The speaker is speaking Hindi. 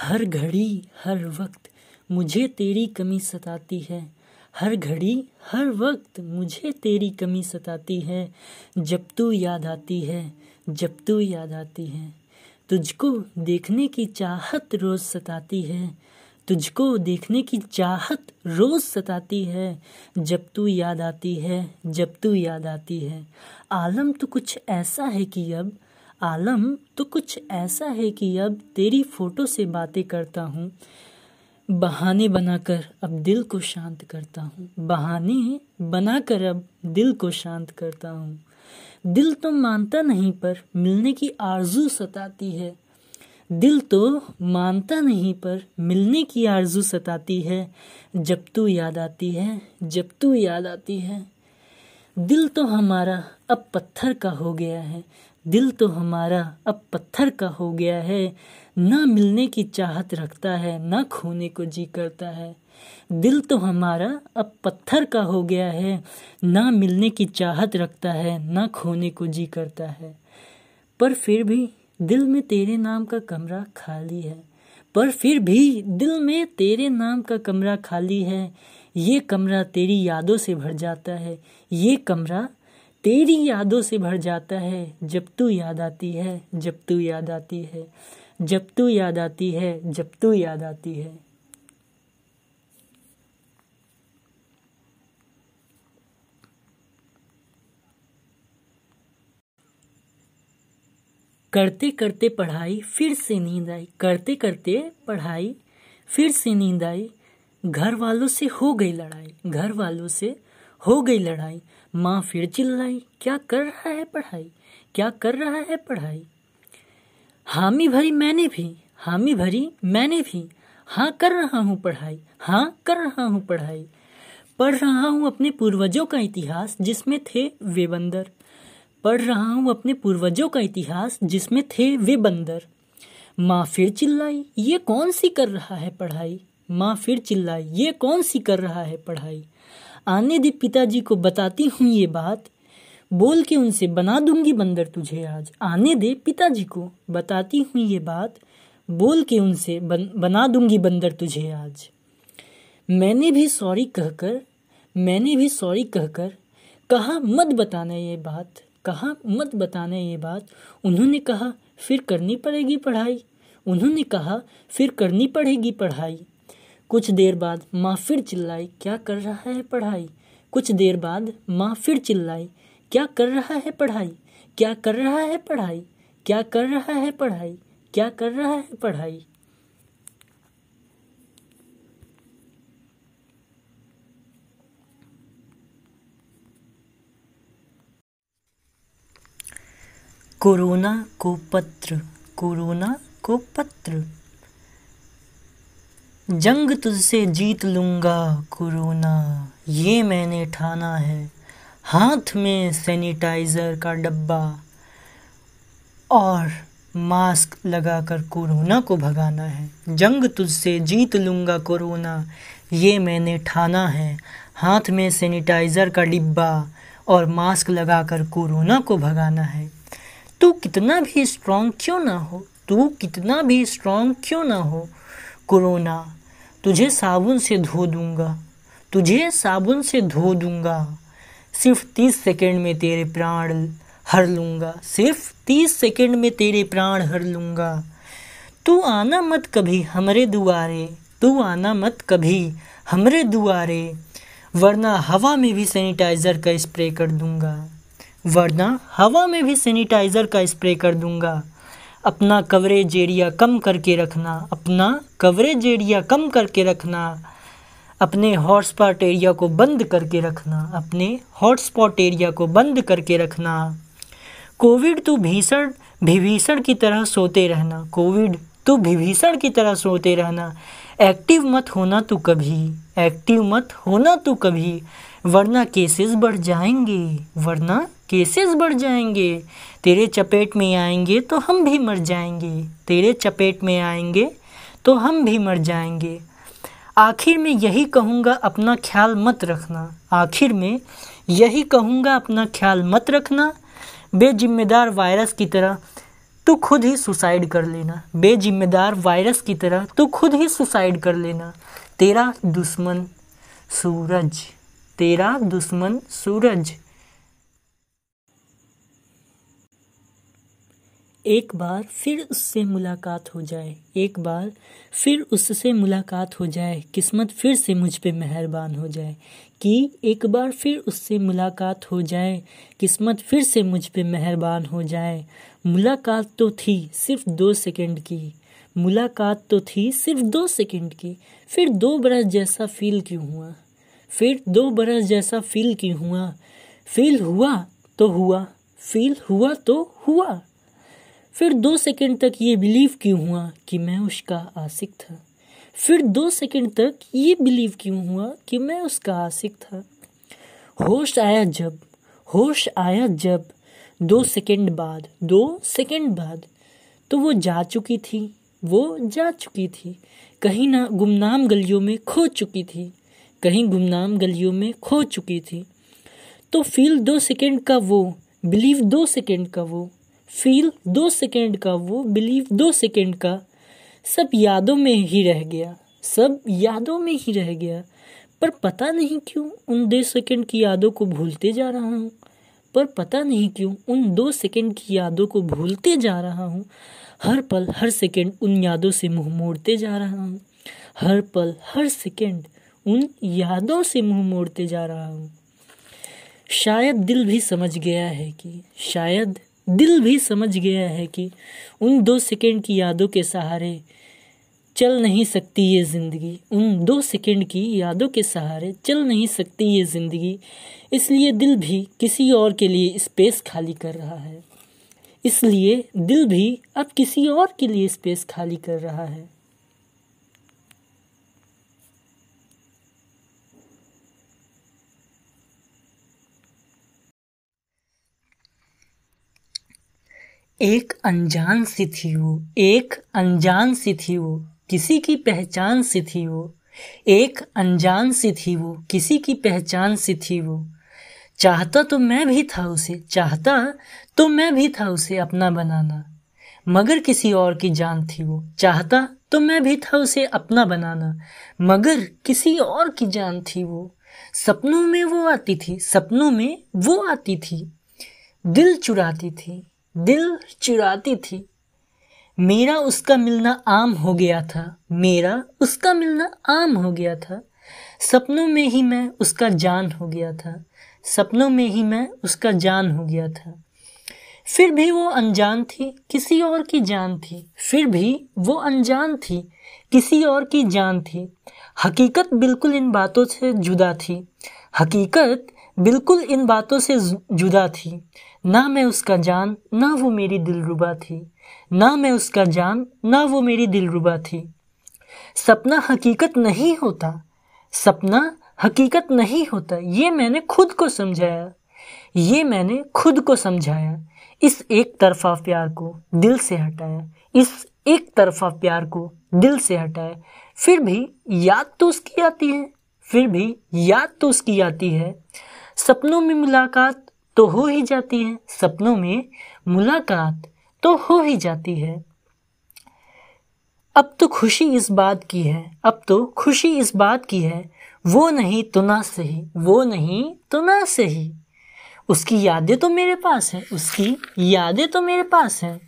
हर घड़ी, हर वक्त मुझे तेरी कमी सताती है। हर घड़ी, हर वक्त मुझे तेरी कमी सताती है। जब तू याद आती है, जब तू याद आती है, तुझको देखने की चाहत रोज़ सताती है। तुझको देखने की चाहत रोज़ सताती है। जब तू याद आती है, जब तू याद आती है। आलम तो कुछ ऐसा है कि अब आलम तो कुछ ऐसा है कि अब तेरी फ़ोटो से बातें करता हूँ। बहाने बनाकर अब दिल को शांत करता हूँ। बहाने बनाकर अब दिल को शांत करता हूँ। दिल तो मानता नहीं, पर मिलने की आरज़ू सताती है। दिल तो मानता नहीं, पर मिलने की आरज़ू सताती है। जब तू याद आती है, जब तू याद आती है। दिल तो हमारा अब पत्थर का हो गया है। दिल तो हमारा अब पत्थर का हो गया है। ना मिलने की चाहत रखता है, ना खोने को जी करता है। दिल तो हमारा अब पत्थर का हो गया है। ना मिलने की चाहत रखता है, ना खोने को जी करता है। पर फिर भी दिल में तेरे नाम का कमरा खाली है। पर फिर भी दिल में तेरे नाम का कमरा खाली है। ये कमरा तेरी यादों से भर जाता है। ये कमरा तेरी यादों से भर जाता है। जब तू याद आती है, जब तू याद आती है। जब तू याद आती है, जब तू याद आती है। करते करते पढ़ाई, फिर से नींद आई। करते करते पढ़ाई, फिर से नींद आई। घर वालों से हो गई लड़ाई घर वालों से हो गई लड़ाई। माँ फिर चिल्लाई, क्या कर रहा है पढ़ाई? क्या कर रहा है पढ़ाई? हामी भरी मैंने भी, हामी भरी मैंने भी। हाँ कर रहा हूँ पढ़ाई हाँ कर रहा हूँ पढ़ाई। पढ़ रहा हूँ अपने पूर्वजों का इतिहास जिसमें थे वे बंदर। पढ़ रहा हूँ अपने पूर्वजों का इतिहास जिसमें थे वे बंदर। माँ फिर चिल्लाई, ये कौन सी कर रहा है पढ़ाई? माँ फिर चिल्लाई ये कौन सी कर रहा है पढ़ाई? आने दे पिताजी को बताती हूँ ये बात। बोल के उनसे बना दूँगी बंदर तुझे आज। आने दे पिताजी को बताती हूँ ये बात। बोल के उनसे बन, बना दूँगी बंदर तुझे आज। मैंने भी सॉरी कहकर मैंने भी सॉरी कहकर कहा मत बताना ये बात कहा मत बताना ये बात। उन्होंने कहा फिर करनी पड़ेगी पढ़ाई। उन्होंने कहा फिर करनी पड़ेगी पढ़ाई। कुछ देर बाद माँ फिर चिल्लाई, क्या कर रहा है पढ़ाई? कुछ देर बाद माँ फिर चिल्लाई, क्या कर रहा है पढ़ाई? क्या कर रहा है पढ़ाई? क्या कर रहा है पढ़ाई? क्या कर रहा है पढ़ाई? कोरोना को पत्र, कोरोना को पत्र। जंग तुझसे जीत लूँगा, कोरोना। ये मैंने ठाना है। हाथ में सैनिटाइज़र का डब्बा और मास्क लगाकर कोरोना को भगाना है। जंग तुझसे जीत लूँगा, कोरोना। ये मैंने ठाना है। हाथ में सैनिटाइज़र का डिब्बा और मास्क लगाकर कोरोना को भगाना है। तू कितना भी स्ट्रांग क्यों ना हो, तू कितना भी स्ट्रांग क्यों ना हो, कोरोना। तुझे साबुन से धो दूँगा। तुझे साबुन से धो दूँगा। सिर्फ़ तीस सेकंड में तेरे प्राण हर लूँगा। सिर्फ़ तीस सेकंड में तेरे प्राण हर लूँगा। तू आना मत कभी हमरे दुआरे। तू आना मत कभी हमरे दुआरे। वरना हवा में भी सैनिटाइज़र का स्प्रे कर दूँगा। वरना हवा में भी सैनिटाइज़र का स्प्रे कर दूँगा। अपना कवरेज एरिया कम करके रखना, अपना कवरेज एरिया कम करके रखना, अपने हॉटस्पॉट एरिया को बंद करके रखना, अपने हॉटस्पॉट एरिया को बंद करके रखना। कोविड तो भीषण, विभीषण की तरह सोते रहना, कोविड तो विभीषण की तरह सोते रहना। एक्टिव मत होना तो कभी, एक्टिव मत होना तो कभी। वरना केसेस बढ़ जाएँगे, वरना केसेस बढ़ जाएँगे। तेरे चपेट में आएँगे तो हम भी मर जाएँगे। तेरे चपेट में आएँगे तो हम भी मर जाएँगे। आखिर में यही कहूँगा, अपना ख्याल मत रखना। आखिर में यही कहूँगा, अपना ख्याल मत रखना। बेजिम्मेदार वायरस की तरह तो खुद ही सुसाइड कर लेना। बेजिम्मेदार वायरस की तरह तो खुद ही सुसाइड कर लेना। तेरा दुश्मन सूरज। तेरा दुश्मन सूरज। एक बार फिर उससे मुलाकात हो जाए। एक बार फिर उससे मुलाकात हो जाए। किस्मत फिर से मुझ पे मेहरबान हो जाए। कि एक बार फिर उससे मुलाकात हो जाए। किस्मत फिर से मुझ पे मेहरबान हो जाए। मुलाकात तो थी सिर्फ़ दो सेकंड की। मुलाकात तो थी सिर्फ़ दो सेकंड की। फिर दो बरस जैसा फील क्यों हुआ? फिर दो बरस जैसा फील क्यों हुआ। फील हुआ तो हुआ, फील हुआ तो हुआ। फिर दो सेकंड तक ये बिलीव क्यों हुआ कि मैं उसका आशिक था? फिर दो सेकंड तक ये बिलीव क्यों हुआ कि मैं उसका आशिक था? होश आया जब, होश आया जब, दो सेकंड बाद, दो सेकंड बाद तो वो जा चुकी थी, वो जा चुकी थी, कहीं ना गुमनाम गलियों में खो चुकी थी। कहीं गुमनाम गलियों में खो चुकी थी। तो फील दो सेकंड का वो, बिलीव दो सेकंड का वो, फील दो सेकंड का वो, बिलीव दो सेकंड का, सब यादों में ही रह गया। सब यादों में ही रह गया। पर पता नहीं क्यों उन दो सेकंड की यादों को भूलते जा रहा हूँ। पर पता नहीं क्यों उन दो सेकंड की यादों को भूलते जा रहा हूँ। हर पल, हर सेकेंड उन यादों से मुँह मोड़ते जा रहा हूँ। हर पल, हर सेकंड उन यादों से मुँह मोड़ते जा रहा हूँ। शायद दिल भी समझ गया है कि, शायद दिल भी समझ गया है कि उन दो सेकंड की यादों के सहारे चल नहीं सकती ये ज़िंदगी। उन दो सेकंड की यादों के सहारे चल नहीं सकती ये ज़िंदगी। इसलिए दिल भी किसी और के लिए स्पेस खाली कर रहा है। इसलिए दिल भी अब किसी और के लिए स्पेस खाली कर रहा है। एक अनजान सी थी वो, एक अनजान सी थी वो, किसी की पहचान सी थी वो, एक अनजान सी थी वो, किसी की पहचान सी थी वो। चाहता तो मैं भी था उसे, चाहता तो मैं भी था उसे अपना बनाना, मगर किसी और की जान थी वो। चाहता तो मैं भी था उसे अपना बनाना, मगर किसी और की जान थी वो। सपनों में वो आती थी, सपनों में वो आती थी, दिल चुराती थी। दिल चुराती थी। मेरा उसका मिलना आम हो गया था। मेरा उसका मिलना आम हो गया था। सपनों में ही मैं उसका जान हो गया था। सपनों में ही मैं उसका जान हो गया था। फिर भी वो अनजान थी, किसी और की जान थी। फिर भी वो अनजान थी, किसी और की जान थी। हकीकत बिल्कुल इन बातों से जुदा थी। हकीकत बिल्कुल इन बातों से जुदा थी। ना मैं उसका जान, ना वो मेरी दिलरुबा थी। ना मैं उसका जान, ना वो मेरी दिलरुबा थी। सपना हकीकत नहीं होता। सपना हकीकत नहीं होता। ये मैंने खुद को समझाया। ये मैंने खुद को समझाया। इस एक तरफा प्यार को दिल से हटाया। इस एक तरफा प्यार को दिल से हटाया। फिर भी याद तो उसकी आती है। फिर भी याद तो उसकी आती है। सपनों में मुलाकात तो हो ही जाती है, सपनों में मुलाकात तो हो ही जाती है। अब तो खुशी इस बात की है, अब तो खुशी इस बात की है, वो नहीं तो ना सही, वो नहीं तो ना सही। उसकी यादें तो मेरे पास हैं, उसकी यादें तो मेरे पास हैं।